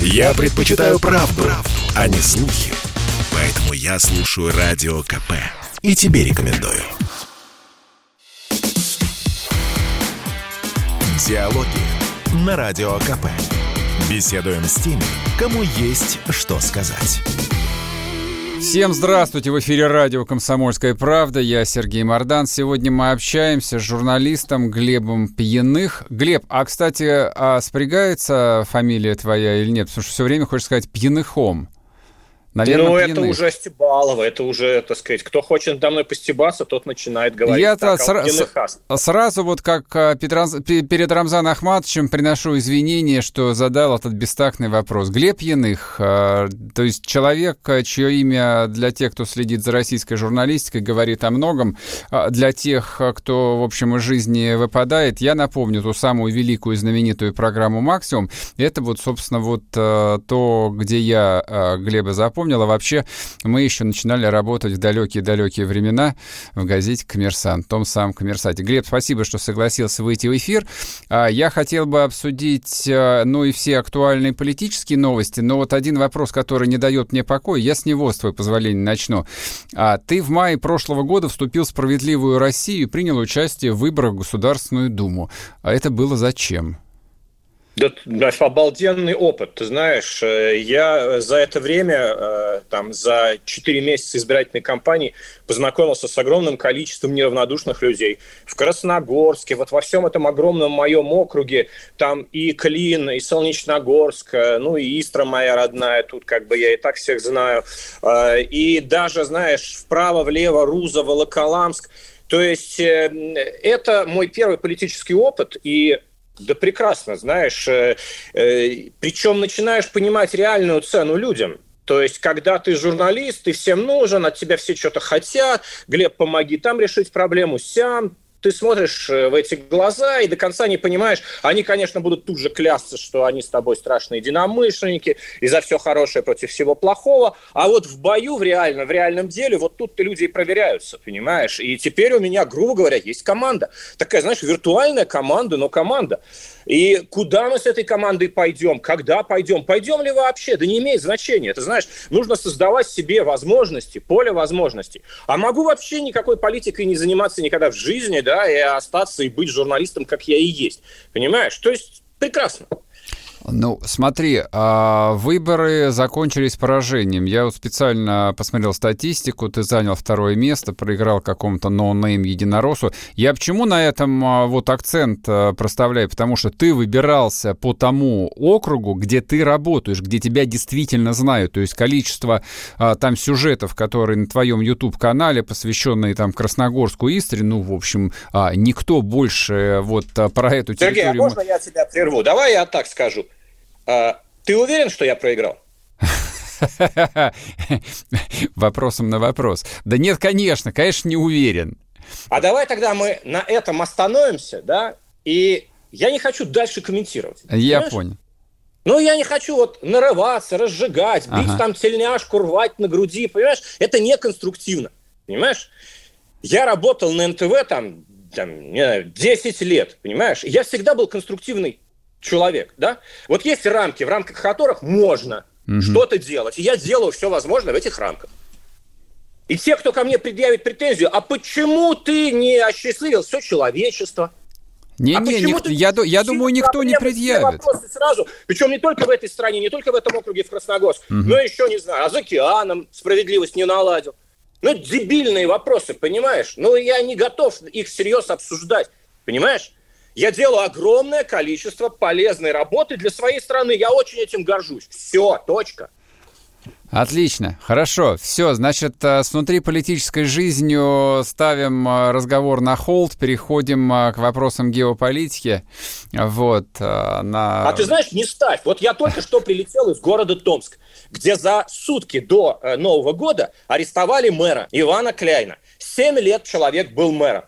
Я предпочитаю правду, правду, а не слухи. Поэтому я слушаю Радио КП. И тебе рекомендую. Диалоги на Радио КП. Беседуем с теми, кому есть что сказать. Всем здравствуйте! В эфире радио «Комсомольская правда». Я Сергей Мордан. Сегодня мы общаемся с журналистом Глебом Пьяных. Глеб, а, кстати, а спрягается фамилия твоя или нет? Потому что все время хочешь сказать «Пьяныхом». Наверное, ну, это уже Стебалово, это уже, так сказать, кто хочет надо мной постебаться, тот начинает говорить Я так, сра- с- сразу вот как а, перед Рамзаном Ахматовичем приношу извинения, что задал этот бестактный вопрос. Глеб Яных, а, то есть человек, чье имя для тех, кто следит за российской журналистикой, говорит о многом, а, для тех, кто, в общем, из жизни выпадает, я напомню ту самую великую и знаменитую программу «Максимум». Это вот, собственно, вот то, где я Глеба запомнил, вспомнила. Вообще, мы еще начинали работать в далекие-далекие времена в газете «Коммерсант», том самом «Коммерсанте». Глеб, спасибо, что согласился выйти в эфир. А, я хотел бы обсудить, а, ну и все актуальные политические новости, но вот один вопрос, который не дает мне покоя, я с него, с твоего позволения, начну. А, ты в мае прошлого года вступил в «Справедливую Россию» и принял участие в выборах в Государственную Думу. А это было зачем? Да, обалденный опыт. Ты знаешь, э, я за это время, э, там, за 4 месяца избирательной кампании познакомился с огромным количеством неравнодушных людей. В Красногорске, вот во всем этом огромном моем округе, там и Клин, и Солнечногорск, э, ну и Истра моя родная, тут как бы я и так всех знаю. И даже, знаешь, вправо-влево Руза, Волоколамск. То есть это мой первый политический опыт, и да прекрасно, знаешь. Э, э, причем начинаешь понимать реальную цену людям. То есть, когда ты журналист, ты всем нужен, от тебя все что-то хотят. Глеб, помоги там решить проблему, сям ты смотришь э, в эти глаза и до конца не понимаешь. Они, конечно, будут тут же клясться, что они с тобой страшные единомышленники, и за все хорошее против всего плохого. А вот в бою, в, реально, в реальном деле, вот тут-то люди и проверяются, понимаешь? И теперь у меня, грубо говоря, есть команда. Такая, знаешь, виртуальная команда, но команда. И куда мы с этой командой пойдем, когда пойдем, пойдем ли вообще, да не имеет значения. Ты знаешь, нужно создавать себе возможности, поле возможностей. А могу вообще никакой политикой не заниматься никогда в жизни, да, и остаться и быть журналистом, как я и есть. Понимаешь? То есть прекрасно. Ну, смотри, а, выборы закончились поражением. Я вот специально посмотрел статистику. Ты занял второе место, проиграл какому-то no-name единороссу. Я почему на этом а, вот акцент а, проставляю? Потому что ты выбирался по тому округу, где ты работаешь, где тебя действительно знают. То есть количество там сюжетов, которые на твоем YouTube-канале, посвященные там Красногорску Истре, ну, в общем, никто больше вот про эту территорию... Сергей, а можно я тебя прерву? Давай я так скажу. А, ты уверен, что я проиграл? Вопросом на вопрос. Да нет, конечно, конечно, не уверен. А давай тогда мы на этом остановимся, да, и я не хочу дальше комментировать. Я понимаешь? понял. Ну, я не хочу вот нарываться, разжигать, бить ага. там тельняшку, рвать на груди, понимаешь? Это неконструктивно, понимаешь? Я работал на НТВ там, там не знаю, 10 лет, понимаешь? Я всегда был конструктивный человек, да? Вот есть рамки, в рамках которых можно угу. что-то делать. И я делаю все возможное в этих рамках. И те, кто ко мне предъявит претензию, а почему ты не осчастливил все человечество? Не, а не, никто, я, я думаю, никто не предъявит. сразу, причем не только в этой стране, не только в этом округе в Красногорск, угу. но еще, не знаю, а за океаном справедливость не наладил. Ну, дебильные вопросы, понимаешь? Ну, я не готов их всерьез обсуждать, понимаешь? Я делаю огромное количество полезной работы для своей страны. Я очень этим горжусь. Все, точка. Отлично, хорошо, все, значит, э, с внутриполитической жизнью ставим э, разговор на холд, переходим э, к вопросам геополитики, вот, на... А ты знаешь, не ставь, вот я только что прилетел из города Томск, где за сутки до Нового года арестовали мэра Ивана Кляйна. Семь лет человек был мэром.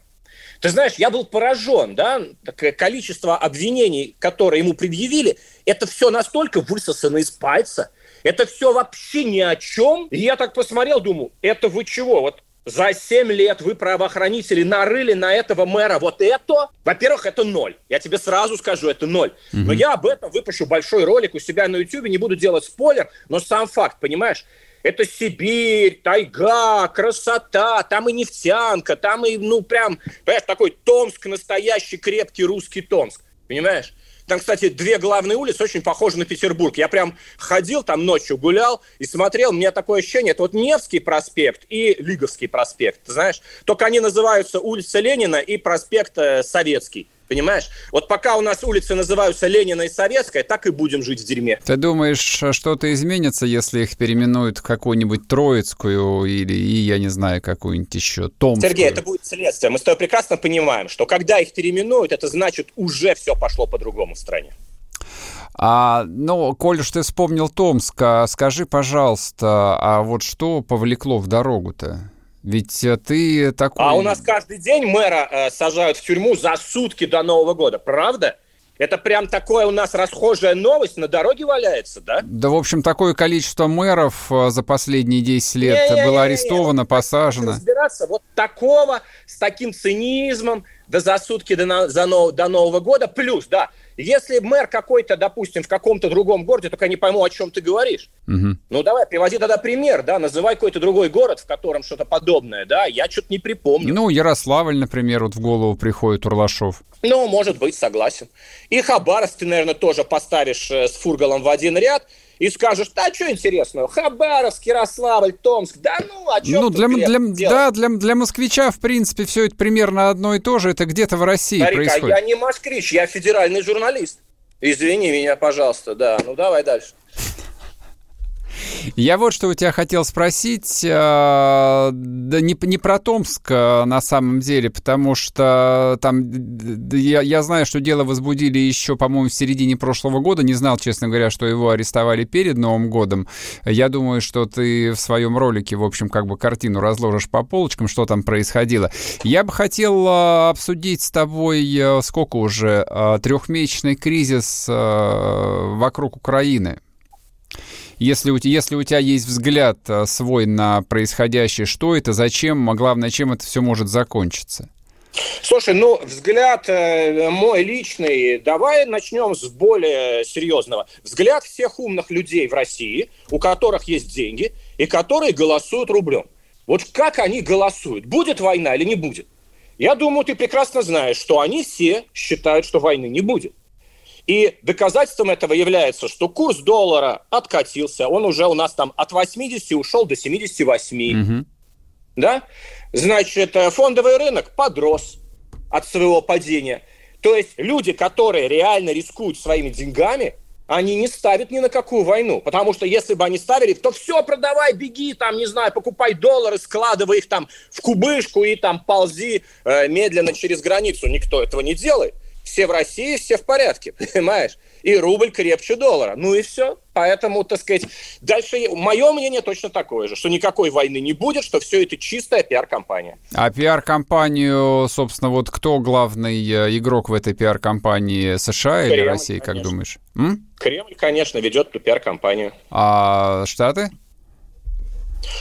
Ты знаешь, я был поражен, да, такое количество обвинений, которые ему предъявили, это все настолько высосано из пальца, это все вообще ни о чем. И я так посмотрел, думаю, это вы чего? Вот за 7 лет вы, правоохранители, нарыли на этого мэра вот это, во-первых, это ноль. Я тебе сразу скажу, это ноль. Mm-hmm. Но я об этом выпущу большой ролик у себя на YouTube, не буду делать спойлер, но сам факт, понимаешь? Это Сибирь, тайга, красота, там и нефтянка, там и, ну, прям, понимаешь, такой Томск, настоящий крепкий русский Томск, понимаешь? Там, кстати, две главные улицы очень похожи на Петербург. Я прям ходил там ночью, гулял и смотрел. У меня такое ощущение, это вот Невский проспект и Лиговский проспект, знаешь. Только они называются улица Ленина и проспект э, Советский. Понимаешь? Вот пока у нас улицы называются Ленина и Советская, так и будем жить в дерьме. Ты думаешь, что-то изменится, если их переименуют в какую-нибудь Троицкую или, и, я не знаю, какую-нибудь еще Томскую? Сергей, это будет следствие. Мы с тобой прекрасно понимаем, что когда их переименуют, это значит, уже все пошло по-другому в стране. А, ну, коль уж ты вспомнил Томск, а скажи, пожалуйста, а вот что повлекло в дорогу-то? Ведь э, ты такой... А у нас каждый день мэра э, сажают в тюрьму за сутки до Нового года, правда? Это прям такое у нас расхожая новость, на дороге валяется, да? Да, в общем, такое количество мэров э, за последние 10 лет не, было арестовано, посажено. Разбираться вот такого, с таким цинизмом, да за сутки до, за, до Нового года, плюс, да, если мэр какой-то, допустим, в каком-то другом городе, только не пойму, о чем ты говоришь. Угу. Ну давай, приводи тогда пример, да, называй какой-то другой город, в котором что-то подобное, да, я что-то не припомню. Ну, Ярославль, например, вот в голову приходит Урлашов. Ну, может быть, согласен. И Хабаровск ты, наверное, тоже поставишь э, с Фургалом в один ряд – и скажешь, да, что интересного, Хабаровск, Ярославль, Томск, да ну, о чем ну, для, для, Да, для, для москвича, в принципе, все это примерно одно и то же, это где-то в России Старик, происходит. я не москвич, я федеральный журналист. Извини меня, пожалуйста, да, ну давай дальше. Я вот что у тебя хотел спросить, э, да не, не про Томск э, на самом деле, потому что там я, я знаю, что дело возбудили еще, по-моему, в середине прошлого года. Не знал, честно говоря, что его арестовали перед Новым годом. Я думаю, что ты в своем ролике, в общем, как бы картину разложишь по полочкам, что там происходило. Я бы хотел э, обсудить с тобой, сколько уже, трехмесячный кризис вокруг Украины. Если у, если у тебя есть взгляд э, свой на происходящее, что это, зачем, а главное, чем это все может закончиться? Слушай, ну, взгляд э, мой личный, давай начнем с более серьезного. Взгляд всех умных людей в России, у которых есть деньги и которые голосуют рублем. Вот как они голосуют? Будет война или не будет? Я думаю, ты прекрасно знаешь, что они все считают, что войны не будет. И доказательством этого является, что курс доллара откатился, он уже у нас там от 80 ушел до 78. Угу. Да? Значит, э, фондовый рынок подрос от своего падения. То есть люди, которые реально рискуют своими деньгами, они не ставят ни на какую войну. Потому что если бы они ставили, то все, продавай, беги, там, не знаю, покупай доллары, складывай их там в кубышку и там ползи э, медленно через границу. Никто этого не делает все в России, все в порядке, понимаешь? И рубль крепче доллара. Ну и все. Поэтому, так сказать, дальше мое мнение точно такое же, что никакой войны не будет, что все это чистая пиар-компания. А пиар-компанию, собственно, вот кто главный э, игрок в этой пиар-компании, США Кремль, или Россия, конечно. как думаешь? М? Кремль, конечно, ведет эту пиар-компанию. А Штаты?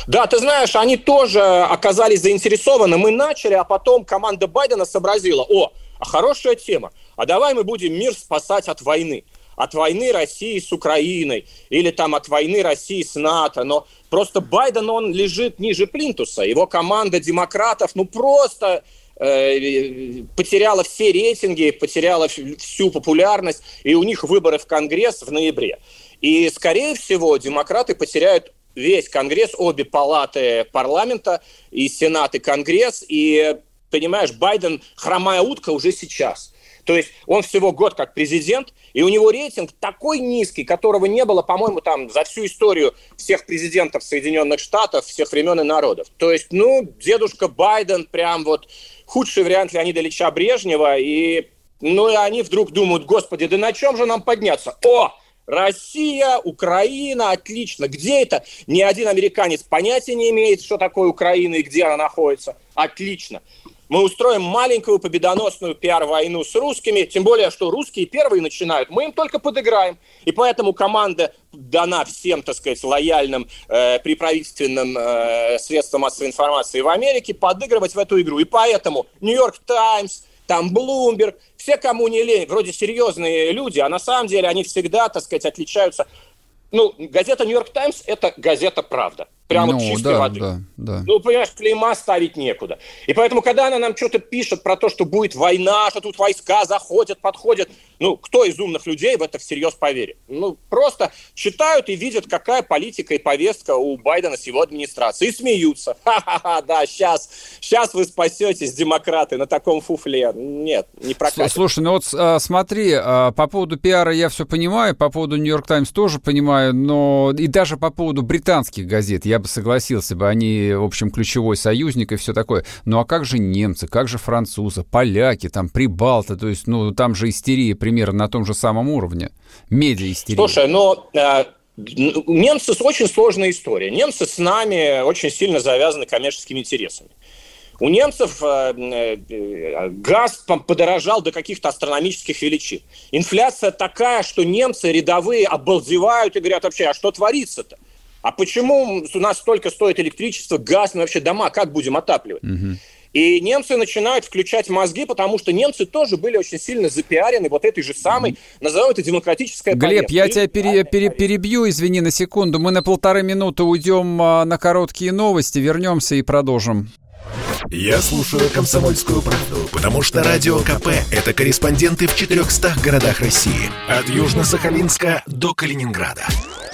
Да, ты знаешь, они тоже оказались заинтересованы. Мы начали, а потом команда Байдена сообразила, о, а хорошая тема. А давай мы будем мир спасать от войны. От войны России с Украиной или там от войны России с НАТО. Но просто Байден, он лежит ниже плинтуса. Его команда демократов, ну просто э, потеряла все рейтинги, потеряла всю популярность, и у них выборы в Конгресс в ноябре. И, скорее всего, демократы потеряют весь Конгресс, обе палаты парламента, и Сенат, и Конгресс, и понимаешь, Байден хромая утка уже сейчас. То есть он всего год как президент, и у него рейтинг такой низкий, которого не было, по-моему, там за всю историю всех президентов Соединенных Штатов, всех времен и народов. То есть, ну, дедушка Байден прям вот худший вариант Леонида Ильича Брежнева, и ну и они вдруг думают, господи, да на чем же нам подняться? О, Россия, Украина, отлично. Где это? Ни один американец понятия не имеет, что такое Украина и где она находится. Отлично. Мы устроим маленькую победоносную пиар-войну с русскими, тем более, что русские первые начинают, мы им только подыграем. И поэтому команда дана всем, так сказать, лояльным э, при правительственным э, средствам массовой информации в Америке подыгрывать в эту игру. И поэтому Нью-Йорк Таймс, там Блумберг, все, кому не лень, вроде серьезные люди, а на самом деле они всегда, так сказать, отличаются. Ну, газета «Нью-Йорк Таймс» – это газета «Правда». Прямо ну, чистой да, воды. Да, да. Ну, понимаешь, клейма ставить некуда. И поэтому, когда она нам что-то пишет про то, что будет война, что тут войска заходят, подходят, ну, кто из умных людей в это всерьез поверит? Ну, просто читают и видят, какая политика и повестка у Байдена с его администрацией, и смеются. Ха-ха-ха, да, сейчас, сейчас вы спасетесь, демократы, на таком фуфле. Нет, не прокатит. Слушай, ну вот а, смотри, а, по поводу пиара я все понимаю, по поводу Нью-Йорк Таймс тоже понимаю, но и даже по поводу британских газет я я бы согласился бы, они, в общем, ключевой союзник и все такое. Ну а как же немцы, как же французы, поляки, там, прибалты, то есть, ну, там же истерия примерно на том же самом уровне. Медиа-истерия. Слушай, ну, э, немцы очень сложная история. Немцы с нами очень сильно завязаны коммерческими интересами. У немцев э, э, газ подорожал до каких-то астрономических величин. Инфляция такая, что немцы рядовые обалдевают и говорят вообще, а что творится-то? А почему у нас столько стоит электричество, газ, мы вообще дома как будем отапливать? Угу. И немцы начинают включать мозги, потому что немцы тоже были очень сильно запиарены вот этой же самой, назовем это демократическая Глеб, я тебя пере, пере, перебью, извини на секунду. Мы на полторы минуты уйдем а, на короткие новости, вернемся и продолжим. Я слушаю «Комсомольскую правду», потому что «Радио КП» — это корреспонденты в 400 городах России. От Южно-Сахалинска до Калининграда.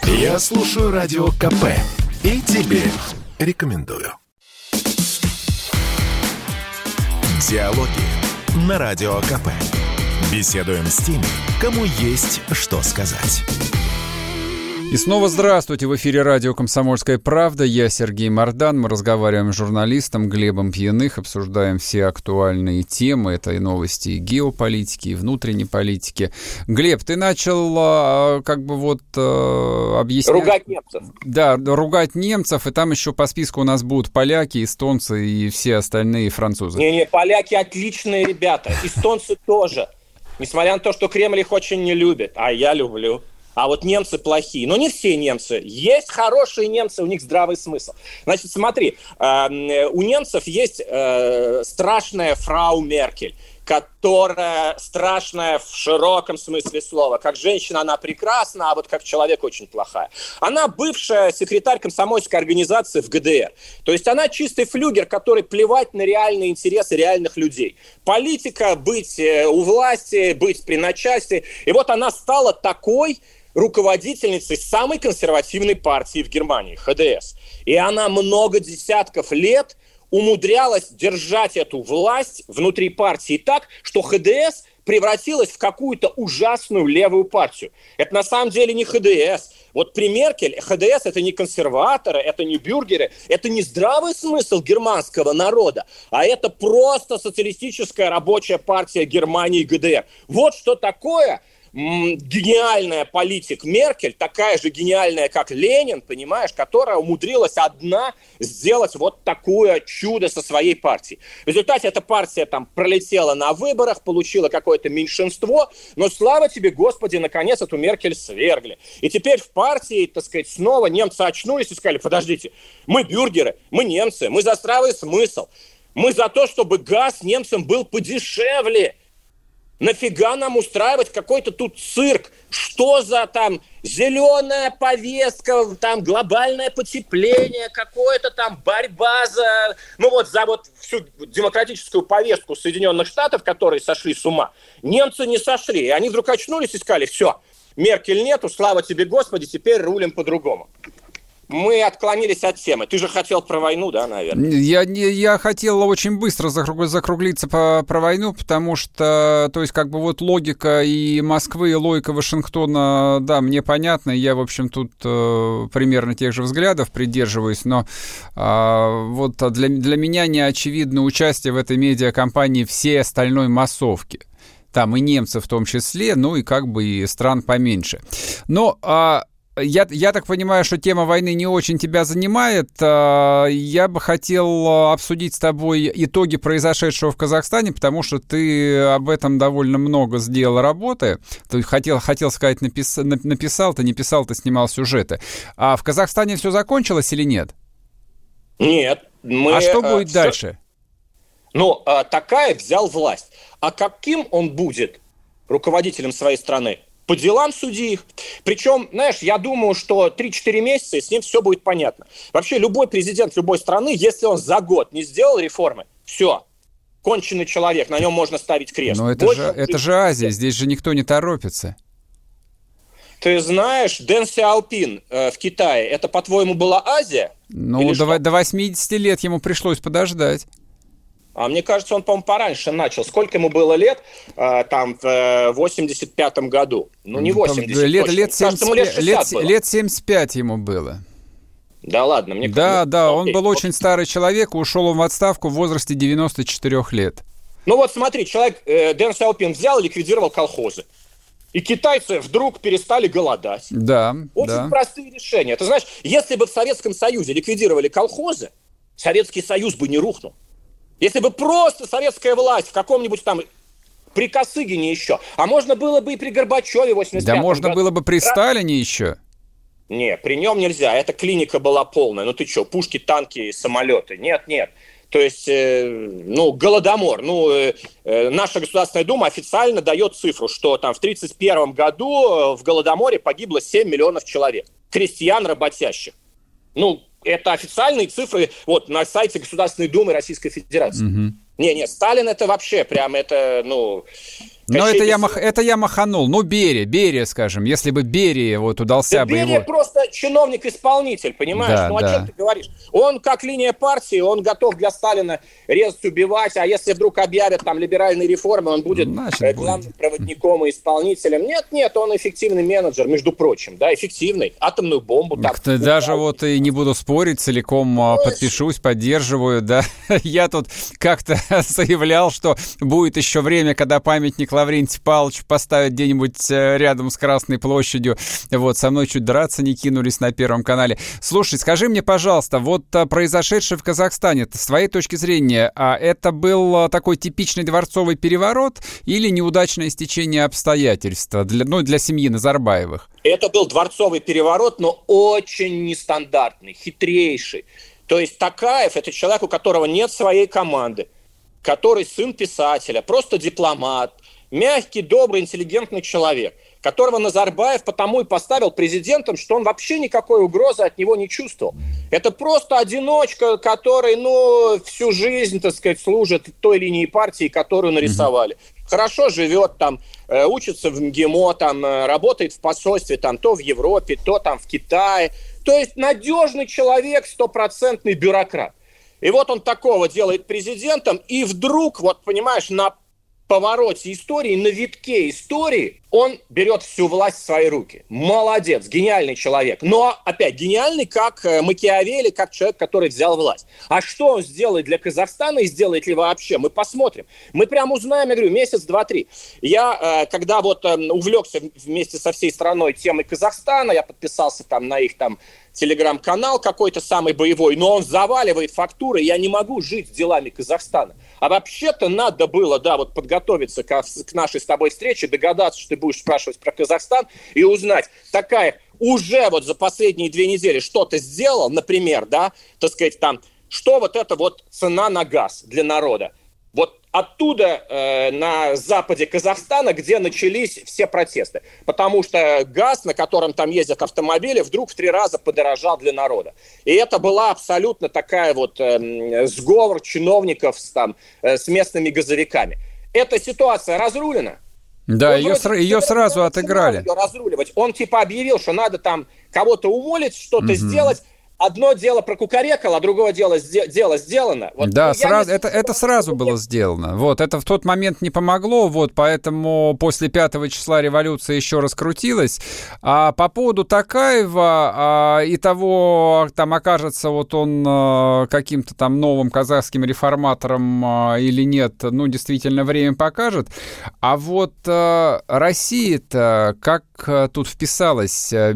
Я слушаю радио КП и тебе рекомендую. Диалоги на Радио КП. Беседуем с теми, кому есть что сказать. И снова здравствуйте. В эфире радио «Комсомольская правда». Я Сергей Мордан. Мы разговариваем с журналистом Глебом Пьяных, обсуждаем все актуальные темы. Это и новости и геополитики, и внутренней политики. Глеб, ты начал а, как бы вот э, объяснять... Ругать немцев. Да, ругать немцев. И там еще по списку у нас будут поляки, эстонцы и все остальные французы. Не-не, поляки отличные ребята. Эстонцы тоже. Несмотря на то, что Кремль их очень не любит. А я люблю а вот немцы плохие. Но не все немцы. Есть хорошие немцы, у них здравый смысл. Значит, смотри, э, у немцев есть э, страшная фрау Меркель которая страшная в широком смысле слова. Как женщина она прекрасна, а вот как человек очень плохая. Она бывшая секретарь комсомольской организации в ГДР. То есть она чистый флюгер, который плевать на реальные интересы реальных людей. Политика, быть э, у власти, быть при начальстве. И вот она стала такой, руководительницей самой консервативной партии в Германии, ХДС. И она много десятков лет умудрялась держать эту власть внутри партии так, что ХДС превратилась в какую-то ужасную левую партию. Это на самом деле не ХДС. Вот при Меркель ХДС это не консерваторы, это не бюргеры, это не здравый смысл германского народа, а это просто социалистическая рабочая партия Германии ГДР. Вот что такое гениальная политик Меркель, такая же гениальная, как Ленин, понимаешь, которая умудрилась одна сделать вот такое чудо со своей партией. В результате эта партия там пролетела на выборах, получила какое-то меньшинство, но слава тебе, Господи, наконец эту Меркель свергли. И теперь в партии, так сказать, снова немцы очнулись и сказали, подождите, мы бюргеры, мы немцы, мы за здравый смысл, мы за то, чтобы газ немцам был подешевле, Нафига нам устраивать какой-то тут цирк? Что за там зеленая повестка, там глобальное потепление, какое-то там борьба за... Ну вот за вот всю демократическую повестку Соединенных Штатов, которые сошли с ума. Немцы не сошли. Они вдруг очнулись и сказали, все, Меркель нету, слава тебе, Господи, теперь рулим по-другому мы отклонились от темы. Ты же хотел про войну, да, наверное? Я, я хотел очень быстро закруглиться по, про войну, потому что, то есть, как бы вот логика и Москвы, и логика Вашингтона, да, мне понятна. Я, в общем, тут э, примерно тех же взглядов придерживаюсь, но э, вот для, для меня не очевидно участие в этой медиакомпании всей остальной массовки там и немцы в том числе, ну и как бы и стран поменьше. Но а, я, я так понимаю, что тема войны не очень тебя занимает. А, я бы хотел обсудить с тобой итоги произошедшего в Казахстане, потому что ты об этом довольно много сделал работы. Ты хотел, хотел сказать, напис, написал, ты не писал, ты снимал сюжеты. А в Казахстане все закончилось или нет? Нет. Мы, а что э, будет все... дальше? Ну, э, Такаев взял власть. А каким он будет руководителем своей страны? По делам их. Причем, знаешь, я думаю, что 3-4 месяца, и с ним все будет понятно. Вообще, любой президент любой страны, если он за год не сделал реформы, все, конченый человек, на нем можно ставить крест. Но это, же, это же Азия, здесь же никто не торопится. Ты знаешь, Дэн Сяопин э, в Китае, это, по-твоему, была Азия? Ну, до, до 80 лет ему пришлось подождать. А мне кажется, он, по-моему, пораньше начал. Сколько ему было лет? А, там, в 85-м году. Ну, не 80, там, лет, лет, 75, кажется, лет, лет, лет 75 ему было. Да ладно, мне Да, да, он был очень старый человек, ушел он в отставку в возрасте 94 лет. Ну вот смотри, человек, э, Дэн Сяопин взял и ликвидировал колхозы. И китайцы вдруг перестали голодать. Да, Очень да. простые решения. Ты знаешь, если бы в Советском Союзе ликвидировали колхозы, Советский Союз бы не рухнул. Если бы просто советская власть в каком-нибудь там при Косыгине еще, а можно было бы и при Горбачеве 85 Да можно году. было бы при Сталине еще. Не, при нем нельзя. Эта клиника была полная. Ну ты что, пушки, танки, самолеты? Нет, нет. То есть, э, ну, голодомор. Ну, э, э, наша Государственная Дума официально дает цифру, что там в 1931 году э, в голодоморе погибло 7 миллионов человек. Крестьян работящих. Ну, это официальные цифры вот на сайте Государственной Думы Российской Федерации. Угу. Не, не, Сталин это вообще прям это, ну, но это я, мах, это я маханул. Ну, Берия, Берия, скажем. Если бы Берия вот удался да бы Берия его... просто чиновник-исполнитель, понимаешь? Да, ну, да. о чем ты говоришь? Он, как линия партии, он готов для Сталина резать, убивать, а если вдруг объявят там либеральные реформы, он будет Значит, э, главным будет. проводником и исполнителем. Нет, нет, он эффективный менеджер, между прочим, да, эффективный. Атомную бомбу там. Даже вот и не буду спорить, целиком а, ну, подпишусь, поддерживаю, да. Я тут как-то заявлял, что будет еще время, когда памятник Лаврентий Павлович поставят где-нибудь э, рядом с Красной площадью. Вот, со мной чуть драться не кинулись на Первом канале. Слушай, скажи мне, пожалуйста, вот э, произошедшее в Казахстане, с твоей точки зрения, а это был э, такой типичный дворцовый переворот или неудачное стечение обстоятельств для, ну, для семьи Назарбаевых? Это был дворцовый переворот, но очень нестандартный, хитрейший. То есть Такаев – это человек, у которого нет своей команды, который сын писателя, просто дипломат, мягкий, добрый, интеллигентный человек, которого Назарбаев потому и поставил президентом, что он вообще никакой угрозы от него не чувствовал. Это просто одиночка, который, ну, всю жизнь, так сказать, служит той линии партии, которую нарисовали. Хорошо живет там, э, учится в МГИМО, там, э, работает в посольстве, там, то в Европе, то там в Китае. То есть надежный человек, стопроцентный бюрократ. И вот он такого делает президентом, и вдруг, вот понимаешь, на повороте истории, на витке истории, он берет всю власть в свои руки. Молодец, гениальный человек. Но, опять, гениальный как э, Макиавелли, как человек, который взял власть. А что он сделает для Казахстана и сделает ли вообще, мы посмотрим. Мы прям узнаем, я говорю, месяц, два, три. Я, э, когда вот эм, увлекся вместе со всей страной темой Казахстана, я подписался там на их там телеграм-канал какой-то самый боевой, но он заваливает фактуры, я не могу жить с делами Казахстана. А вообще-то надо было, да, вот подготовиться к, к нашей с тобой встрече, догадаться, что ты будешь спрашивать про Казахстан и узнать, такая уже вот за последние две недели что-то сделал, например, да, так сказать, там, что вот это вот цена на газ для народа. Оттуда, э, на западе Казахстана, где начались все протесты. Потому что газ, на котором там ездят автомобили, вдруг в три раза подорожал для народа. И это была абсолютно такая вот э, сговор чиновников с, там, э, с местными газовиками. Эта ситуация разрулена. Да, ее, сра- ее сразу отыграли. Ее разруливать. Он типа объявил, что надо там кого-то уволить, что-то угу. сделать, одно дело про кукарекал, а другое дело, дело сделано. Вот, да, ну, сразу, это, это сразу было сделано. Вот, это в тот момент не помогло, вот, поэтому после 5 числа революция еще раскрутилась. А по поводу Такаева а, и того, там окажется вот он а, каким-то там новым казахским реформатором а, или нет, ну, действительно, время покажет. А вот а, Россия-то как а, тут вписалась? Я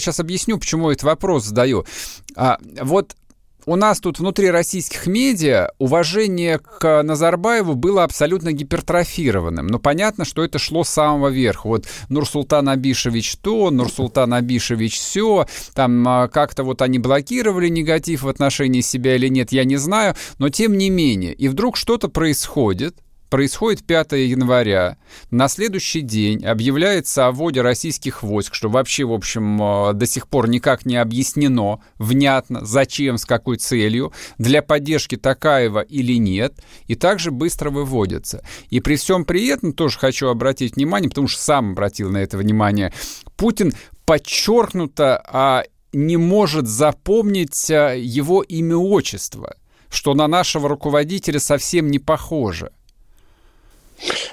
сейчас объясню, почему этот вопрос задаю. А, вот у нас тут внутри российских медиа уважение к Назарбаеву было абсолютно гипертрофированным. Но понятно, что это шло с самого верха. Вот Нурсултан Абишевич то, Нурсултан Абишевич все. Там а, как-то вот они блокировали негатив в отношении себя или нет, я не знаю. Но тем не менее. И вдруг что-то происходит, происходит 5 января. На следующий день объявляется о вводе российских войск, что вообще, в общем, э, до сих пор никак не объяснено внятно, зачем, с какой целью, для поддержки Такаева или нет, и также быстро выводятся. И при всем при этом тоже хочу обратить внимание, потому что сам обратил на это внимание, Путин подчеркнуто а, не может запомнить а, его имя-отчество, что на нашего руководителя совсем не похоже.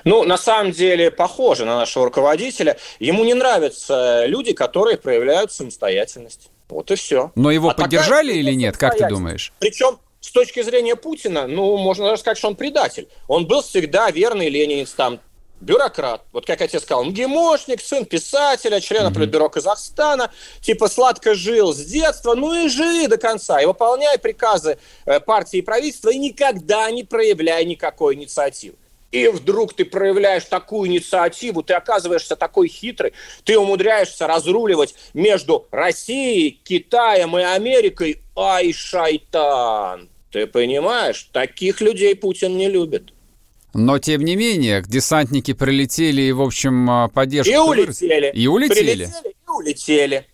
Ну, на самом деле, похоже на нашего руководителя. Ему не нравятся люди, которые проявляют самостоятельность. Вот и все. Но его а поддержали или нет, как ты думаешь? Причем с точки зрения Путина, ну, можно даже сказать, что он предатель. Он был всегда верный ленинец, там, бюрократ. Вот как я тебе сказал, МГИМОшник, сын писателя, члена mm-hmm. Политбюро Казахстана, типа сладко жил с детства, ну и живи до конца, и выполняй приказы э, партии и правительства, и никогда не проявляй никакой инициативы и вдруг ты проявляешь такую инициативу, ты оказываешься такой хитрый, ты умудряешься разруливать между Россией, Китаем и Америкой. Ай, шайтан! Ты понимаешь, таких людей Путин не любит. Но, тем не менее, десантники прилетели и, в общем, а, поддержку... И улетели. И улетели. Прилетели и улетели.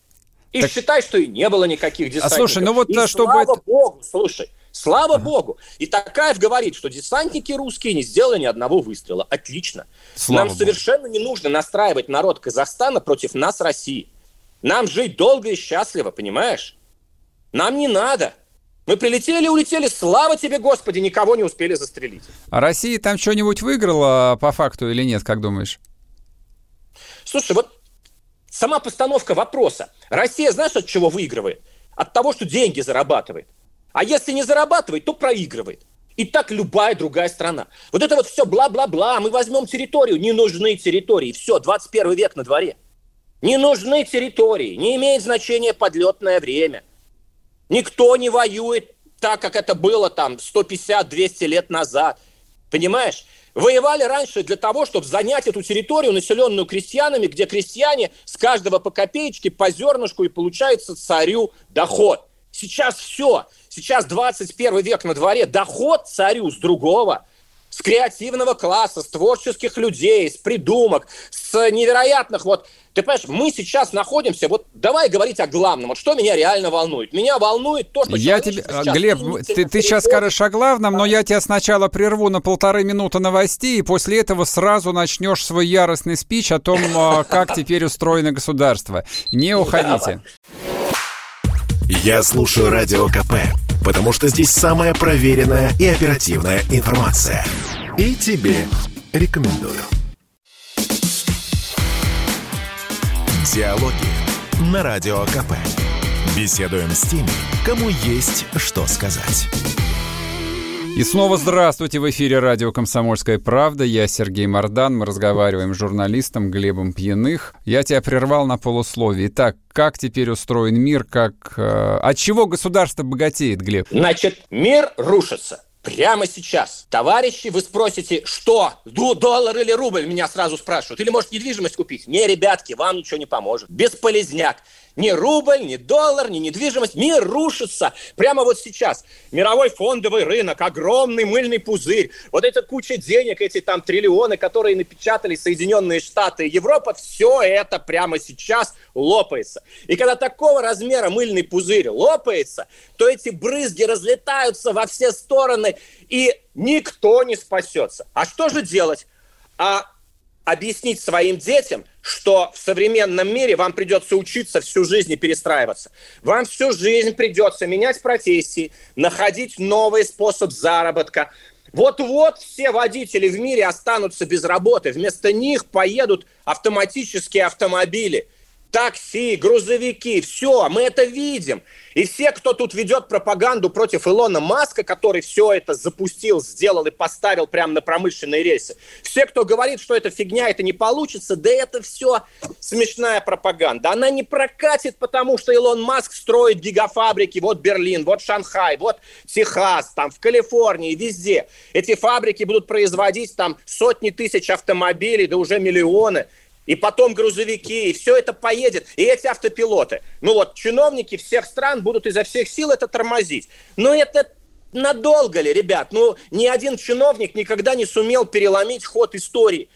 И так... считай, что и не было никаких десантников. А слушай, ну вот и чтобы... слава это... богу, слушай, Слава ага. богу. И Такаев говорит, что десантники русские не сделали ни одного выстрела. Отлично. Слава Нам богу. совершенно не нужно настраивать народ Казахстана против нас, России. Нам жить долго и счастливо, понимаешь? Нам не надо. Мы прилетели, улетели, слава тебе, Господи, никого не успели застрелить. А Россия там что-нибудь выиграла по факту или нет, как думаешь? Слушай, вот сама постановка вопроса. Россия, знаешь, от чего выигрывает? От того, что деньги зарабатывает. А если не зарабатывает, то проигрывает. И так любая другая страна. Вот это вот все бла-бла-бла, мы возьмем территорию, не нужны территории. Все, 21 век на дворе. Не нужны территории, не имеет значения подлетное время. Никто не воюет так, как это было там 150-200 лет назад. Понимаешь? Воевали раньше для того, чтобы занять эту территорию, населенную крестьянами, где крестьяне с каждого по копеечке, по зернышку и получается царю доход. Сейчас все. Сейчас 21 век на дворе. Доход царю с другого с креативного класса, с творческих людей, с придумок, с невероятных вот... Ты понимаешь, мы сейчас находимся, вот давай говорить о главном, вот что меня реально волнует. Меня волнует то, что... Я тебе, Глеб, ты, ты сейчас скажешь о главном, но я тебя сначала прерву на полторы минуты новостей, и после этого сразу начнешь свой яростный спич о том, а, как теперь устроено государство. Не уходите. Я слушаю Радио КП, потому что здесь самая проверенная и оперативная информация. И тебе рекомендую. Диалоги на Радио КП. Беседуем с теми, кому есть что сказать. И снова здравствуйте! В эфире радио «Комсомольская правда». Я Сергей Мордан. Мы разговариваем с журналистом Глебом Пьяных. Я тебя прервал на полусловие. Итак, как теперь устроен мир? Как, э, от чего государство богатеет, Глеб? Значит, мир рушится. Прямо сейчас. Товарищи, вы спросите, что? Доллар или рубль, меня сразу спрашивают. Или, может, недвижимость купить? Не, ребятки, вам ничего не поможет. Бесполезняк. Ни рубль, ни доллар, ни недвижимость. Мир рушится прямо вот сейчас. Мировой фондовый рынок, огромный мыльный пузырь. Вот эта куча денег, эти там триллионы, которые напечатали Соединенные Штаты и Европа, все это прямо сейчас лопается. И когда такого размера мыльный пузырь лопается, то эти брызги разлетаются во все стороны, и никто не спасется. А что же делать? А объяснить своим детям, что в современном мире вам придется учиться всю жизнь и перестраиваться. Вам всю жизнь придется менять профессии, находить новый способ заработка. Вот-вот все водители в мире останутся без работы. Вместо них поедут автоматические автомобили – такси, грузовики, все, мы это видим. И все, кто тут ведет пропаганду против Илона Маска, который все это запустил, сделал и поставил прямо на промышленные рельсы, все, кто говорит, что это фигня, это не получится, да это все смешная пропаганда. Она не прокатит, потому что Илон Маск строит гигафабрики, вот Берлин, вот Шанхай, вот Техас, там в Калифорнии, везде. Эти фабрики будут производить там сотни тысяч автомобилей, да уже миллионы и потом грузовики, и все это поедет, и эти автопилоты. Ну вот, чиновники всех стран будут изо всех сил это тормозить. Но это надолго ли, ребят? Ну, ни один чиновник никогда не сумел переломить ход истории.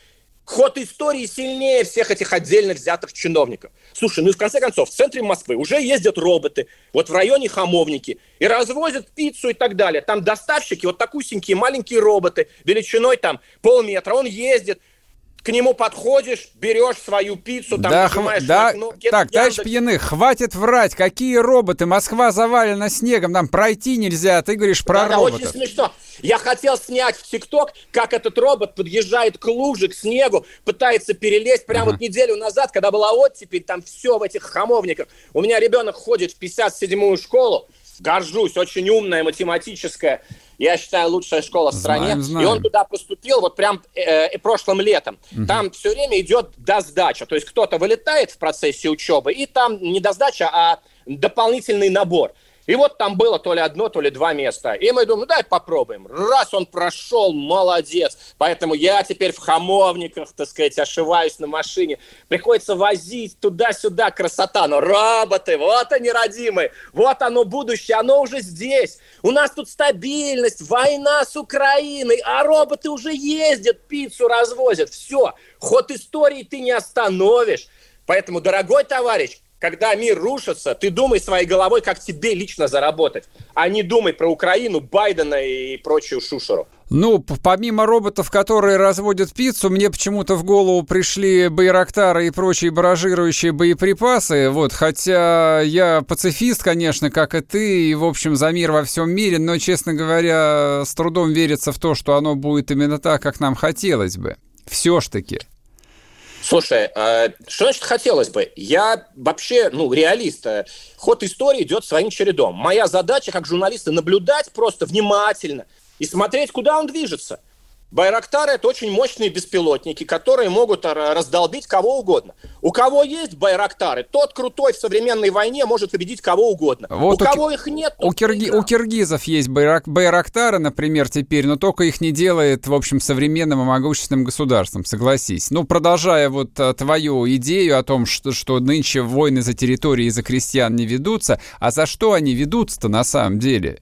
Ход истории сильнее всех этих отдельно взятых чиновников. Слушай, ну и в конце концов, в центре Москвы уже ездят роботы, вот в районе Хамовники, и развозят пиццу и так далее. Там доставщики, вот такусенькие маленькие роботы, величиной там полметра, он ездит, к нему подходишь, берешь свою пиццу, там да, нажимаешь да, на кнопки. Так, товарищ Пьяных, хватит врать, какие роботы, Москва завалена снегом, нам пройти нельзя, ты говоришь про да, роботов. Да, очень смешно. Я хотел снять в ТикТок, как этот робот подъезжает к луже, к снегу, пытается перелезть. Прямо uh-huh. вот неделю назад, когда была оттепель, там все в этих хамовниках. У меня ребенок ходит в 57-ю школу, горжусь, очень умная, математическая я считаю, лучшая школа в стране. Знаем, знаем. И он туда поступил вот прям э, э, прошлым летом. Угу. Там все время идет досдача. То есть кто-то вылетает в процессе учебы, и там не досдача, а дополнительный набор. И вот там было то ли одно, то ли два места. И мы думаем, ну дай попробуем. Раз он прошел, молодец. Поэтому я теперь в хамовниках, так сказать, ошиваюсь на машине. Приходится возить туда-сюда, красота. Но роботы, вот они, родимые. Вот оно будущее, оно уже здесь. У нас тут стабильность, война с Украиной, а роботы уже ездят, пиццу развозят. Все, ход истории ты не остановишь. Поэтому, дорогой товарищ, когда мир рушится, ты думай своей головой, как тебе лично заработать, а не думай про Украину, Байдена и прочую шушеру. Ну, помимо роботов, которые разводят пиццу, мне почему-то в голову пришли байрактары и прочие баражирующие боеприпасы. Вот, хотя я пацифист, конечно, как и ты, и, в общем, за мир во всем мире, но, честно говоря, с трудом верится в то, что оно будет именно так, как нам хотелось бы. Все ж таки. Слушай, э, что значит хотелось бы? Я вообще, ну, реалист. Э, ход истории идет своим чередом. Моя задача как журналиста наблюдать просто внимательно и смотреть, куда он движется. Байрактары – это очень мощные беспилотники, которые могут раздолбить кого угодно. У кого есть байрактары, тот крутой в современной войне может победить кого угодно. Вот у, у кого их нет, у, кирги, у киргизов есть байрак, байрактары, например, теперь, но только их не делает, в общем, современным и могущественным государством, согласись. Ну, продолжая вот а, твою идею о том, что, что нынче войны за территории и за крестьян не ведутся, а за что они ведутся-то на самом деле?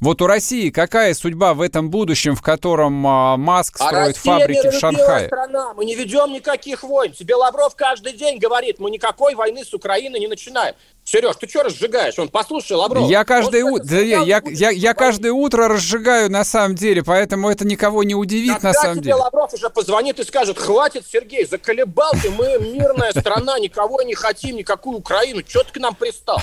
Вот у России какая судьба в этом будущем, в котором а, Маск а строит Россия фабрики в Шанхае? страна, мы не ведем никаких войн. Тебе Лавров каждый день говорит, мы никакой войны с Украиной не начинаем. Сереж, ты что разжигаешь? Он, послушай, Лавров. Я каждое, у... да, я, я, я, я каждое утро разжигаю на самом деле, поэтому это никого не удивит Когда на самом тебе деле. Лавров уже позвонит и скажет, хватит, Сергей, заколебал ты, мы мирная страна, никого не хотим, никакую Украину, что ты к нам пристал?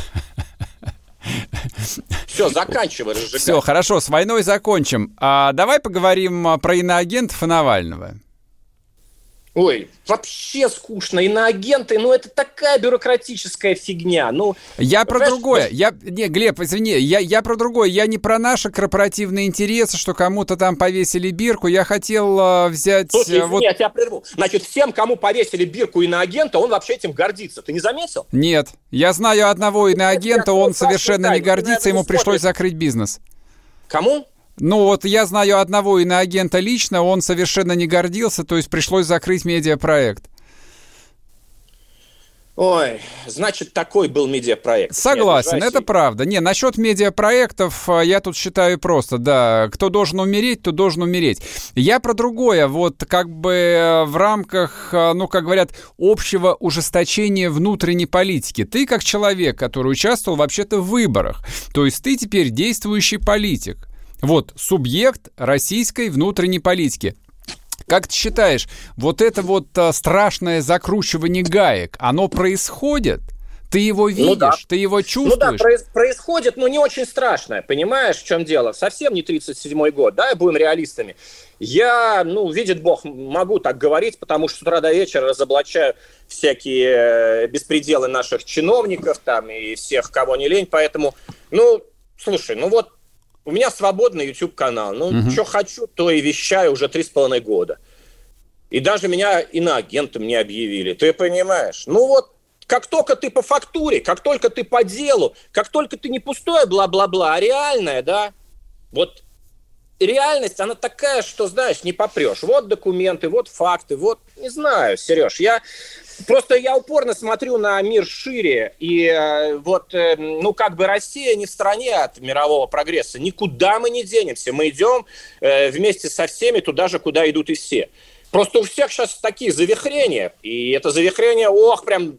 Все, заканчивай. Все, хорошо, с войной закончим. А давай поговорим а, про иноагентов и Навального. Ой, вообще скучно. Иноагенты, ну это такая бюрократическая фигня. Ну, я про другое. Я, не, Глеб, извини, я, я про другое. Я не про наши корпоративные интересы, что кому-то там повесили бирку. Я хотел uh, взять... Слушай, извини, вот... я тебя прерву. Значит, всем, кому повесили бирку иноагента, он вообще этим гордится. Ты не заметил? Нет. Я знаю одного иноагента, он совершенно не гордится, ему пришлось закрыть бизнес. Кому? Ну вот я знаю одного иноагента лично, он совершенно не гордился, то есть пришлось закрыть медиапроект. Ой, значит, такой был медиапроект. Согласен, это правда. Не, насчет медиапроектов а, я тут считаю просто, да, кто должен умереть, то должен умереть. Я про другое, вот как бы э, в рамках, а, ну, как говорят, общего ужесточения внутренней политики. Ты как человек, который участвовал вообще-то в выборах, то есть ты теперь действующий политик. Вот, субъект российской внутренней политики. Как ты считаешь, вот это вот а, страшное закручивание гаек, оно происходит? Ты его видишь, ну, да. ты его чувствуешь. Ну да, происходит, но не очень страшное. Понимаешь, в чем дело? Совсем не 37-й год, да, будем реалистами. Я, ну, видит Бог, могу так говорить, потому что с утра до вечера разоблачаю всякие э, беспределы наших чиновников там и всех, кого не лень. Поэтому, ну, слушай, ну вот у меня свободный YouTube-канал. Ну, угу. что хочу, то и вещаю уже три с половиной года. И даже меня иноагентом не объявили. Ты понимаешь? Ну вот как только ты по фактуре, как только ты по делу, как только ты не пустое бла-бла-бла, а реальное, да, вот реальность, она такая, что, знаешь, не попрешь. Вот документы, вот факты, вот, не знаю, Сереж, я просто я упорно смотрю на мир шире, и э, вот, э, ну, как бы Россия не в стороне от мирового прогресса, никуда мы не денемся, мы идем э, вместе со всеми туда же, куда идут и все. Просто у всех сейчас такие завихрения, и это завихрение, ох, прям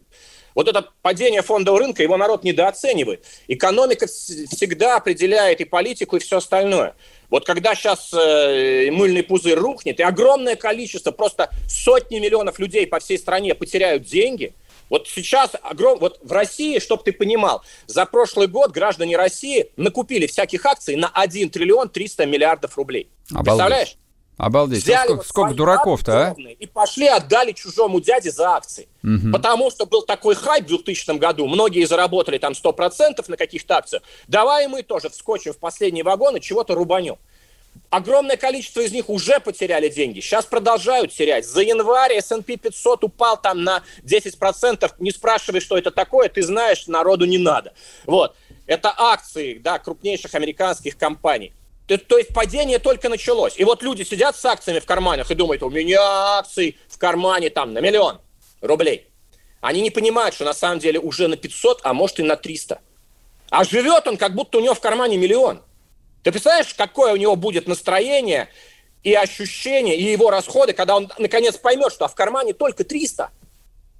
вот это падение фондового рынка, его народ недооценивает. Экономика всегда определяет и политику, и все остальное. Вот когда сейчас э, мыльный пузырь рухнет, и огромное количество, просто сотни миллионов людей по всей стране потеряют деньги, вот сейчас огром... вот в России, чтобы ты понимал, за прошлый год граждане России накупили всяких акций на 1 триллион 300 миллиардов рублей. Обалдеть. Представляешь? Обалдеть. Взяли а сколько, сколько дураков-то, а? И пошли отдали чужому дяде за акции. Угу. Потому что был такой хайп в 2000 году. Многие заработали там 100% на каких-то акциях. Давай мы тоже вскочим в последний вагон и чего-то рубанем. Огромное количество из них уже потеряли деньги. Сейчас продолжают терять. За январь S&P 500 упал там на 10%. Не спрашивай, что это такое. Ты знаешь, народу не надо. Вот. Это акции да, крупнейших американских компаний. То, есть падение только началось. И вот люди сидят с акциями в карманах и думают, у меня акции в кармане там на миллион рублей. Они не понимают, что на самом деле уже на 500, а может и на 300. А живет он, как будто у него в кармане миллион. Ты представляешь, какое у него будет настроение и ощущение, и его расходы, когда он наконец поймет, что а в кармане только 300.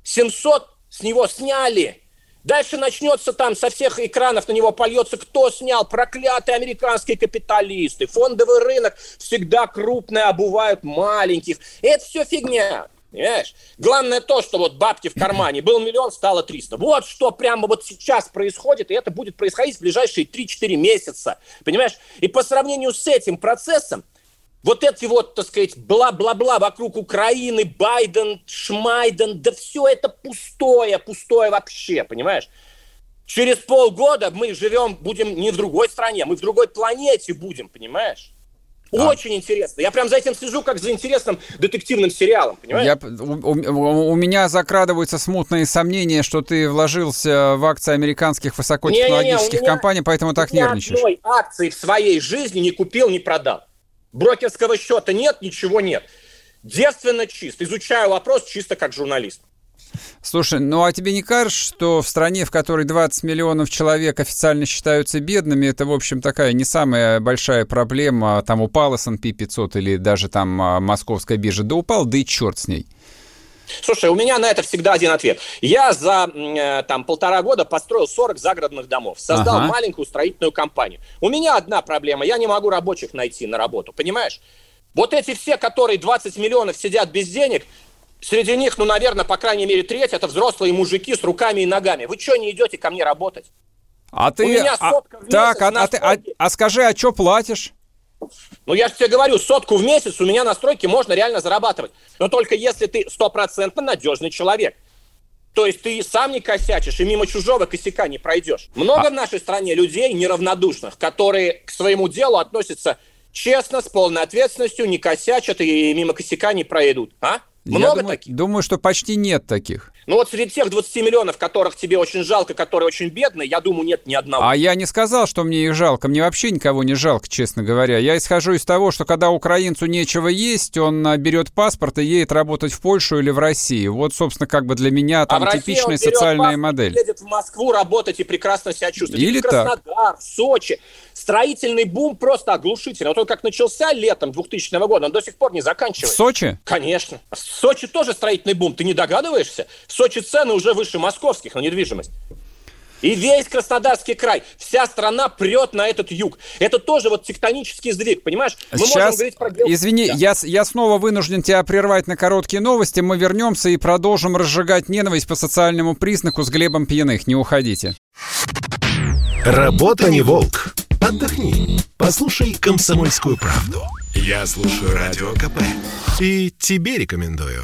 700 с него сняли. Дальше начнется там со всех экранов на него польется, кто снял, проклятые американские капиталисты. Фондовый рынок всегда крупные обувают маленьких. Это все фигня. Понимаешь? Главное то, что вот бабки в кармане. Был миллион, стало 300. Вот что прямо вот сейчас происходит, и это будет происходить в ближайшие 3-4 месяца. Понимаешь? И по сравнению с этим процессом, вот эти вот, так сказать, бла-бла-бла вокруг Украины, Байден, Шмайден, да все это пустое, пустое вообще, понимаешь? Через полгода мы живем, будем не в другой стране, мы в другой планете будем, понимаешь? А. Очень интересно. Я прям за этим слежу, как за интересным детективным сериалом, понимаешь? Я, у, у, меня закрадываются смутные сомнения, что ты вложился в акции американских высокотехнологических не, не, не, компаний, поэтому так нервничаешь. одной акции в своей жизни не купил, не продал. Брокерского счета нет, ничего нет. Девственно чист. Изучаю вопрос чисто как журналист. Слушай, ну а тебе не кажется, что в стране, в которой 20 миллионов человек официально считаются бедными, это, в общем, такая не самая большая проблема, там упал S&P 500 или даже там а, московская биржа, да упал, да и черт с ней. Слушай, у меня на это всегда один ответ. Я за э, там полтора года построил 40 загородных домов, создал ага. маленькую строительную компанию. У меня одна проблема, я не могу рабочих найти на работу, понимаешь? Вот эти все, которые 20 миллионов сидят без денег, среди них, ну, наверное, по крайней мере, треть это взрослые мужики с руками и ногами. Вы что не идете ко мне работать? А ты... У меня а, так, а, а, ты, а, а скажи, а что платишь? Ну, я же тебе говорю, сотку в месяц у меня на стройке можно реально зарабатывать. Но только если ты стопроцентно надежный человек. То есть ты сам не косячишь и мимо чужого косяка не пройдешь. Много а... в нашей стране людей неравнодушных, которые к своему делу относятся честно, с полной ответственностью, не косячат и мимо косяка не пройдут. А? Много Я думаю, таких? Думаю, что почти нет таких. Ну вот среди тех 20 миллионов, которых тебе очень жалко, которые очень бедные, я думаю, нет ни одного. А я не сказал, что мне их жалко. Мне вообще никого не жалко, честно говоря. Я исхожу из того, что когда украинцу нечего есть, он а, берет паспорт и едет работать в Польшу или в Россию. Вот, собственно, как бы для меня там а типичная социальная модель. едет в Москву работать и прекрасно себя чувствует. Или в Краснодар, так. в Сочи. Строительный бум просто оглушительный. Вот он как начался летом 2000 года, он до сих пор не заканчивается. В Сочи? Конечно. В Сочи тоже строительный бум. Ты не догадываешься? В Сочи цены уже выше московских на недвижимость. И весь Краснодарский край, вся страна прет на этот юг. Это тоже вот тектонический сдвиг, понимаешь? Мы Сейчас, можем говорить про гео... извини, я, я снова вынужден тебя прервать на короткие новости. Мы вернемся и продолжим разжигать ненависть по социальному признаку с Глебом Пьяных. Не уходите. Работа не волк. Отдохни. Послушай «Комсомольскую правду». Я слушаю Радио КП. И тебе рекомендую.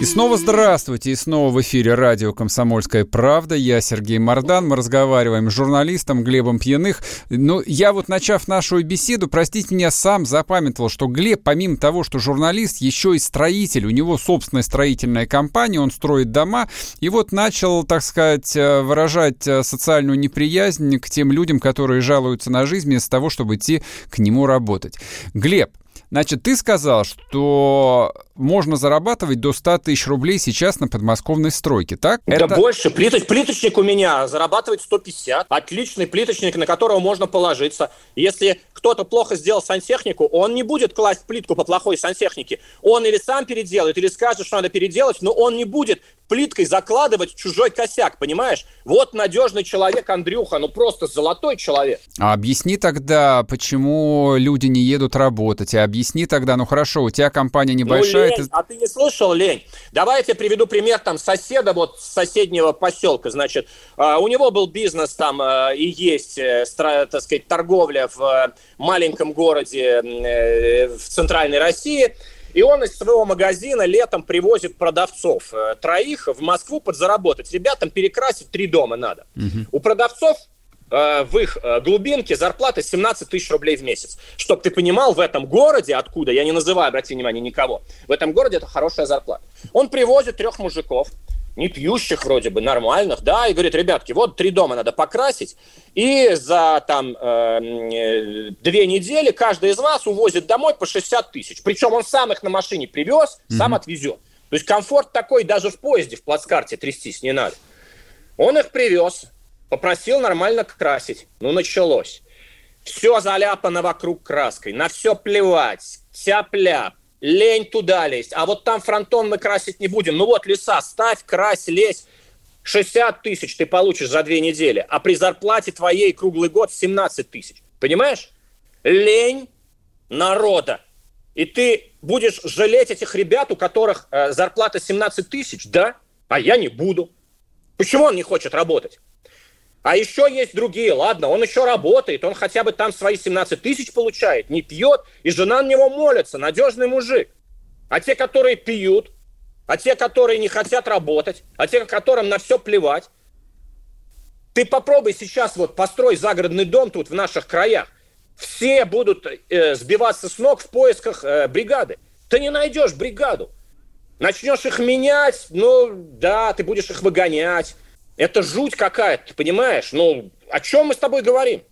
И снова здравствуйте, и снова в эфире радио «Комсомольская правда». Я Сергей Мордан, мы разговариваем с журналистом Глебом Пьяных. Ну, я вот, начав нашу беседу, простите меня, сам запамятовал, что Глеб, помимо того, что журналист, еще и строитель. У него собственная строительная компания, он строит дома. И вот начал, так сказать, э, выражать э, социальную неприязнь к тем людям, которые жалуются на жизнь, вместо того, чтобы идти к нему работать. Глеб, Значит, ты сказал, что можно зарабатывать до 100 тысяч рублей сейчас на подмосковной стройке, так? Да Это... больше. Плиточ, плиточник у меня зарабатывает 150. Отличный плиточник, на которого можно положиться. Если кто-то плохо сделал сантехнику, он не будет класть плитку по плохой сантехнике. Он или сам переделает, или скажет, что надо переделать, но он не будет плиткой закладывать чужой косяк, понимаешь? Вот надежный человек Андрюха, ну просто золотой человек. А объясни тогда, почему люди не едут работать, и объясни тогда, ну хорошо, у тебя компания небольшая. Ну, лень, ты... а ты не слышал, Лень? Давай я тебе приведу пример там соседа вот с соседнего поселка, значит, uh, у него был бизнес там uh, и есть, uh, так сказать, торговля в маленьком городе в центральной России, и он из своего магазина летом привозит продавцов э, троих в Москву подзаработать. Ребятам перекрасить три дома надо. Угу. У продавцов э, в их э, глубинке зарплата 17 тысяч рублей в месяц. Чтоб ты понимал, в этом городе, откуда, я не называю, обрати внимание, никого, в этом городе это хорошая зарплата. Он привозит трех мужиков, не пьющих вроде бы, нормальных, да, и говорит, ребятки, вот три дома надо покрасить, и за там э, две недели каждый из вас увозит домой по 60 тысяч. Причем он сам их на машине привез, mm-hmm. сам отвезет. То есть комфорт такой даже в поезде, в плацкарте трястись не надо. Он их привез, попросил нормально красить. Ну, началось. Все заляпано вокруг краской, на все плевать, тяп-ляп лень туда лезть. А вот там фронтон мы красить не будем. Ну вот леса, ставь, крась, лезь. 60 тысяч ты получишь за две недели, а при зарплате твоей круглый год 17 тысяч. Понимаешь? Лень народа. И ты будешь жалеть этих ребят, у которых э, зарплата 17 тысяч, да? А я не буду. Почему он не хочет работать? А еще есть другие, ладно, он еще работает, он хотя бы там свои 17 тысяч получает, не пьет, и жена на него молится, надежный мужик. А те, которые пьют, а те, которые не хотят работать, а те, которым на все плевать, ты попробуй сейчас вот построй загородный дом тут в наших краях. Все будут э, сбиваться с ног в поисках э, бригады. Ты не найдешь бригаду. Начнешь их менять, ну да, ты будешь их выгонять. Это жуть какая-то, понимаешь? Ну, о чем мы с тобой говорим?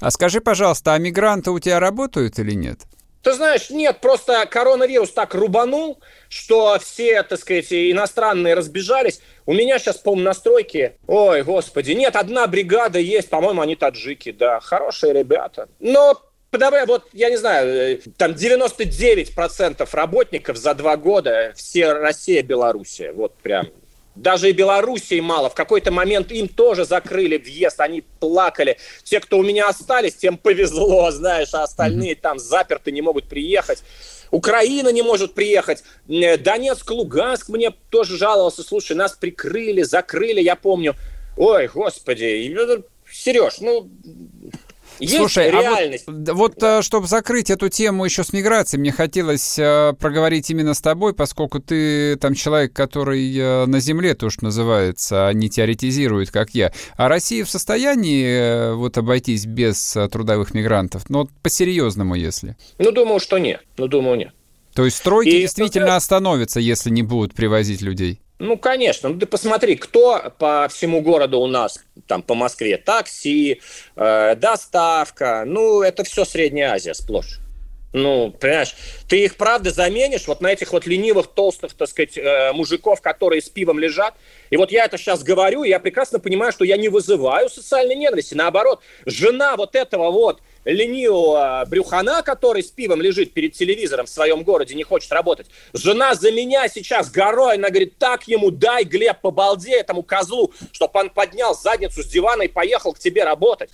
А скажи, пожалуйста, а мигранты у тебя работают или нет? Ты знаешь, нет, просто коронавирус так рубанул, что все, так сказать, иностранные разбежались. У меня сейчас, по-моему, на стройке, ой, господи, нет, одна бригада есть, по-моему, они таджики, да, хорошие ребята. Но давай, вот, я не знаю, э, там 99% работников за два года, все Россия, Белоруссия, вот прям даже и Белоруссии мало. В какой-то момент им тоже закрыли въезд, они плакали. Те, кто у меня остались, тем повезло, знаешь, а остальные там заперты, не могут приехать. Украина не может приехать. Э, Донецк, Луганск мне тоже жаловался. Слушай, нас прикрыли, закрыли, я помню. Ой, господи, Сереж, ну, есть Слушай, реальность. А вот, вот э, чтобы закрыть эту тему еще с миграцией, мне хотелось э, проговорить именно с тобой, поскольку ты там человек, который э, на земле, то, что называется, а не теоретизирует, как я. А Россия в состоянии э, вот обойтись без э, трудовых мигрантов? Ну, по-серьезному, если. Ну, думаю, что нет. Ну, думаю, нет. То есть стройки И действительно это... остановятся, если не будут привозить людей? Ну, конечно. Ну, ты посмотри, кто по всему городу у нас, там, по Москве, такси, э, доставка, ну, это все Средняя Азия сплошь. Ну, понимаешь, ты их правда заменишь вот на этих вот ленивых, толстых, так сказать, э, мужиков, которые с пивом лежат. И вот я это сейчас говорю, и я прекрасно понимаю, что я не вызываю социальной ненависти. Наоборот, жена вот этого вот ленивого брюхана, который с пивом лежит перед телевизором в своем городе, не хочет работать. Жена за меня сейчас горой, она говорит, так ему дай, Глеб, по балде этому козлу, чтобы он поднял задницу с дивана и поехал к тебе работать.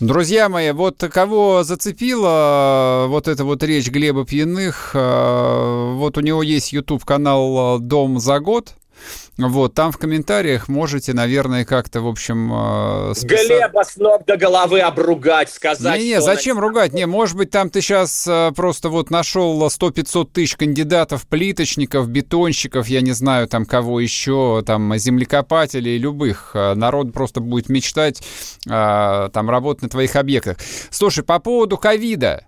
Друзья мои, вот кого зацепила вот эта вот речь Глеба Пьяных, э, вот у него есть YouTube-канал «Дом за год», вот, там в комментариях можете, наверное, как-то, в общем... Э, списать... Глеба с ног до головы обругать, сказать, Не-не, зачем он... ругать? Не, может быть, там ты сейчас э, просто вот нашел 100-500 тысяч кандидатов, плиточников, бетонщиков, я не знаю, там кого еще, там землекопателей, любых. Э, народ просто будет мечтать э, там работать на твоих объектах. Слушай, по поводу ковида.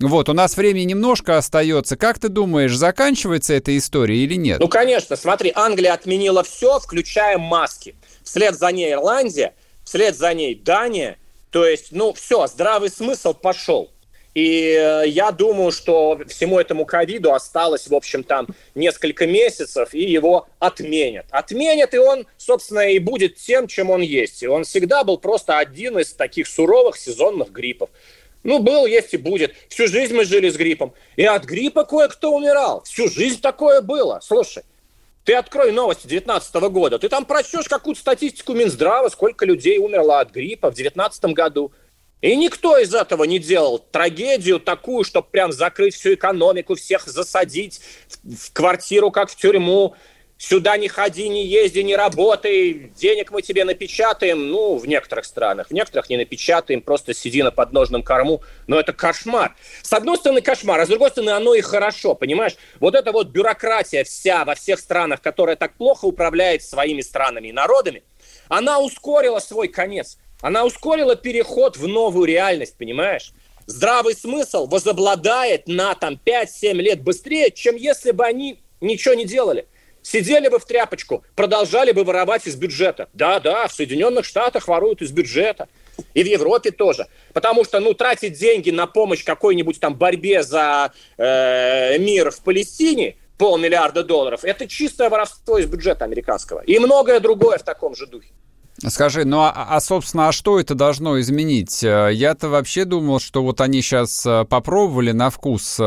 Вот, у нас времени немножко остается. Как ты думаешь, заканчивается эта история или нет? Ну, конечно. Смотри, Англия отменила все, включая маски. Вслед за ней Ирландия, вслед за ней Дания. То есть, ну, все, здравый смысл пошел. И э, я думаю, что всему этому ковиду осталось, в общем, там несколько месяцев, и его отменят. Отменят, и он, собственно, и будет тем, чем он есть. И он всегда был просто один из таких суровых сезонных гриппов. Ну, был, есть и будет. Всю жизнь мы жили с гриппом. И от гриппа кое-кто умирал. Всю жизнь такое было. Слушай, ты открой новости 2019 года, ты там прочтешь какую-то статистику Минздрава, сколько людей умерло от гриппа в 2019 году. И никто из этого не делал трагедию такую, чтобы прям закрыть всю экономику, всех засадить в квартиру, как в тюрьму, сюда не ходи, не езди, не работай, денег мы тебе напечатаем, ну, в некоторых странах, в некоторых не напечатаем, просто сиди на подножном корму, но это кошмар. С одной стороны кошмар, а с другой стороны оно и хорошо, понимаешь? Вот эта вот бюрократия вся во всех странах, которая так плохо управляет своими странами и народами, она ускорила свой конец, она ускорила переход в новую реальность, понимаешь? Здравый смысл возобладает на там 5-7 лет быстрее, чем если бы они ничего не делали. Сидели бы в тряпочку, продолжали бы воровать из бюджета. Да, да, в Соединенных Штатах воруют из бюджета. И в Европе тоже. Потому что, ну, тратить деньги на помощь какой-нибудь там борьбе за э, мир в Палестине, полмиллиарда долларов, это чистое воровство из бюджета американского. И многое другое в таком же духе. Скажи, ну а, а, собственно, а что это должно изменить? Э, я-то вообще думал, что вот они сейчас э, попробовали на вкус э,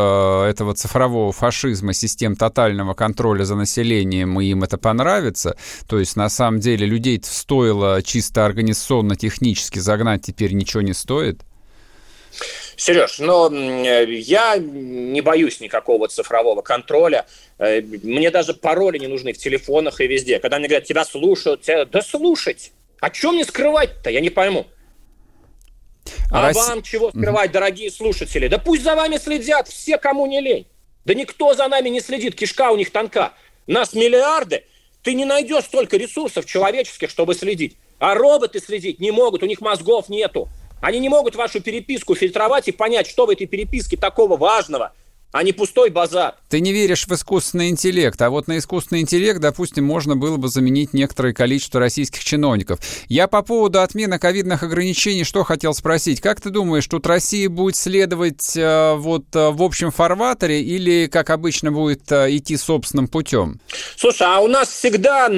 этого цифрового фашизма, систем тотального контроля за населением, и им это понравится. То есть, на самом деле, людей стоило чисто организационно-технически загнать, теперь ничего не стоит? Сереж, но я не боюсь никакого цифрового контроля. Мне даже пароли не нужны в телефонах и везде. Когда мне говорят, тебя слушают, тебя... да слушать. О чем мне скрывать-то? Я не пойму. А, а вам чего скрывать, дорогие слушатели? Да пусть за вами следят все, кому не лень. Да никто за нами не следит, кишка у них тонка. Нас миллиарды, ты не найдешь столько ресурсов человеческих, чтобы следить. А роботы следить не могут, у них мозгов нету. Они не могут вашу переписку фильтровать и понять, что в этой переписке такого важного – а не пустой базар. Ты не веришь в искусственный интеллект, а вот на искусственный интеллект, допустим, можно было бы заменить некоторое количество российских чиновников. Я по поводу отмены ковидных ограничений что хотел спросить. Как ты думаешь, тут Россия будет следовать э, вот э, в общем фарватере или, как обычно, будет э, идти собственным путем? Слушай, а у нас всегда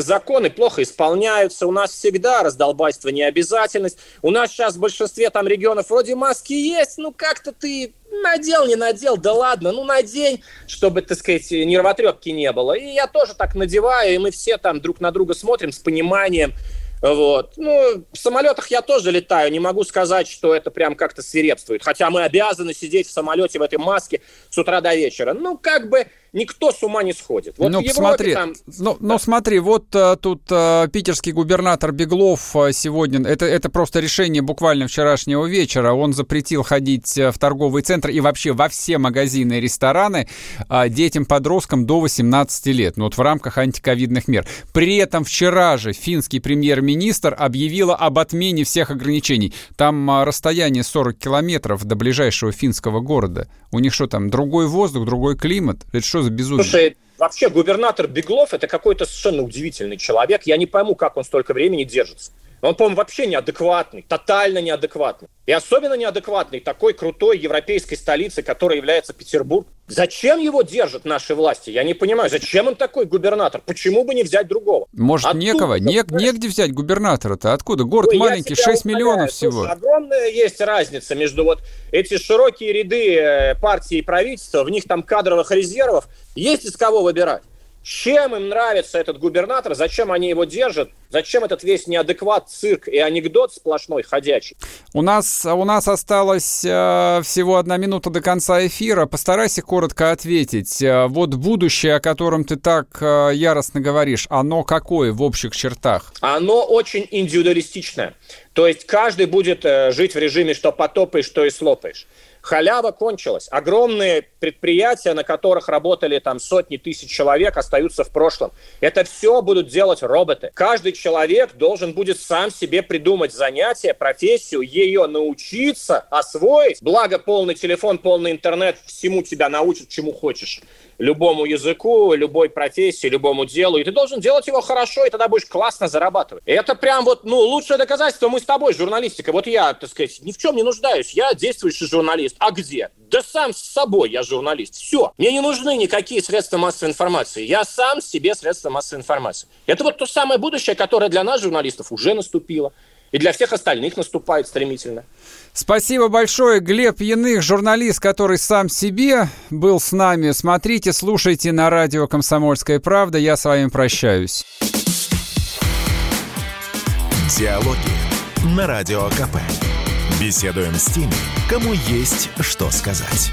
законы плохо исполняются, у нас всегда раздолбайство необязательность. У нас сейчас в большинстве там регионов вроде маски есть, ну как-то ты надел, не надел, да ладно, ну надень, чтобы, так сказать, нервотрепки не было. И я тоже так надеваю, и мы все там друг на друга смотрим с пониманием. Вот. Ну, в самолетах я тоже летаю. Не могу сказать, что это прям как-то свирепствует. Хотя мы обязаны сидеть в самолете в этой маске с утра до вечера. Ну, как бы никто с ума не сходит. Вот ну, смотри, там... ну, да. ну смотри, вот а, тут а, питерский губернатор Беглов а, сегодня, это, это просто решение буквально вчерашнего вечера, он запретил ходить в торговый центр и вообще во все магазины и рестораны а, детям-подросткам до 18 лет, ну вот в рамках антиковидных мер. При этом вчера же финский премьер-министр объявила об отмене всех ограничений. Там а, расстояние 40 километров до ближайшего финского города. У них что там, другой воздух, другой климат? Это что за безумие? Слушай, вообще губернатор Беглов это какой-то совершенно удивительный человек. Я не пойму, как он столько времени держится. Он, по-моему, вообще неадекватный, тотально неадекватный. И особенно неадекватный такой крутой европейской столицы, которой является Петербург. Зачем его держат наши власти? Я не понимаю, зачем он такой губернатор? Почему бы не взять другого? Может, Откуда? некого? Не, негде взять губернатора-то? Откуда? Город Ой, маленький, 6 умоляю. миллионов всего. Слушай, огромная есть разница между вот эти широкие ряды э, партии и правительства, в них там кадровых резервов. Есть из кого выбирать. Чем им нравится этот губернатор, зачем они его держат, зачем этот весь неадекват, цирк и анекдот сплошной ходячий. У нас, у нас осталось э, всего одна минута до конца эфира. Постарайся коротко ответить. Э, вот будущее, о котором ты так э, яростно говоришь, оно какое в общих чертах? Оно очень индивидуалистичное. То есть каждый будет э, жить в режиме, что потопаешь, что и слопаешь. Халява кончилась. Огромные предприятия, на которых работали там сотни тысяч человек, остаются в прошлом. Это все будут делать роботы. Каждый человек должен будет сам себе придумать занятие, профессию, ее научиться, освоить. Благо полный телефон, полный интернет всему тебя научат, чему хочешь любому языку, любой профессии, любому делу, и ты должен делать его хорошо, и тогда будешь классно зарабатывать. Это прям вот, ну, лучшее доказательство мы с тобой, журналистика. Вот я, так сказать, ни в чем не нуждаюсь, я действующий журналист. А где? Да сам с собой я журналист. Все. Мне не нужны никакие средства массовой информации. Я сам себе средства массовой информации. Это вот то самое будущее, которое для нас, журналистов, уже наступило. И для всех остальных наступает стремительно. Спасибо большое. Глеб Яных, журналист, который сам себе был с нами. Смотрите, слушайте на радио «Комсомольская правда». Я с вами прощаюсь. Диалоги на Радио КП. Беседуем с теми, кому есть что сказать.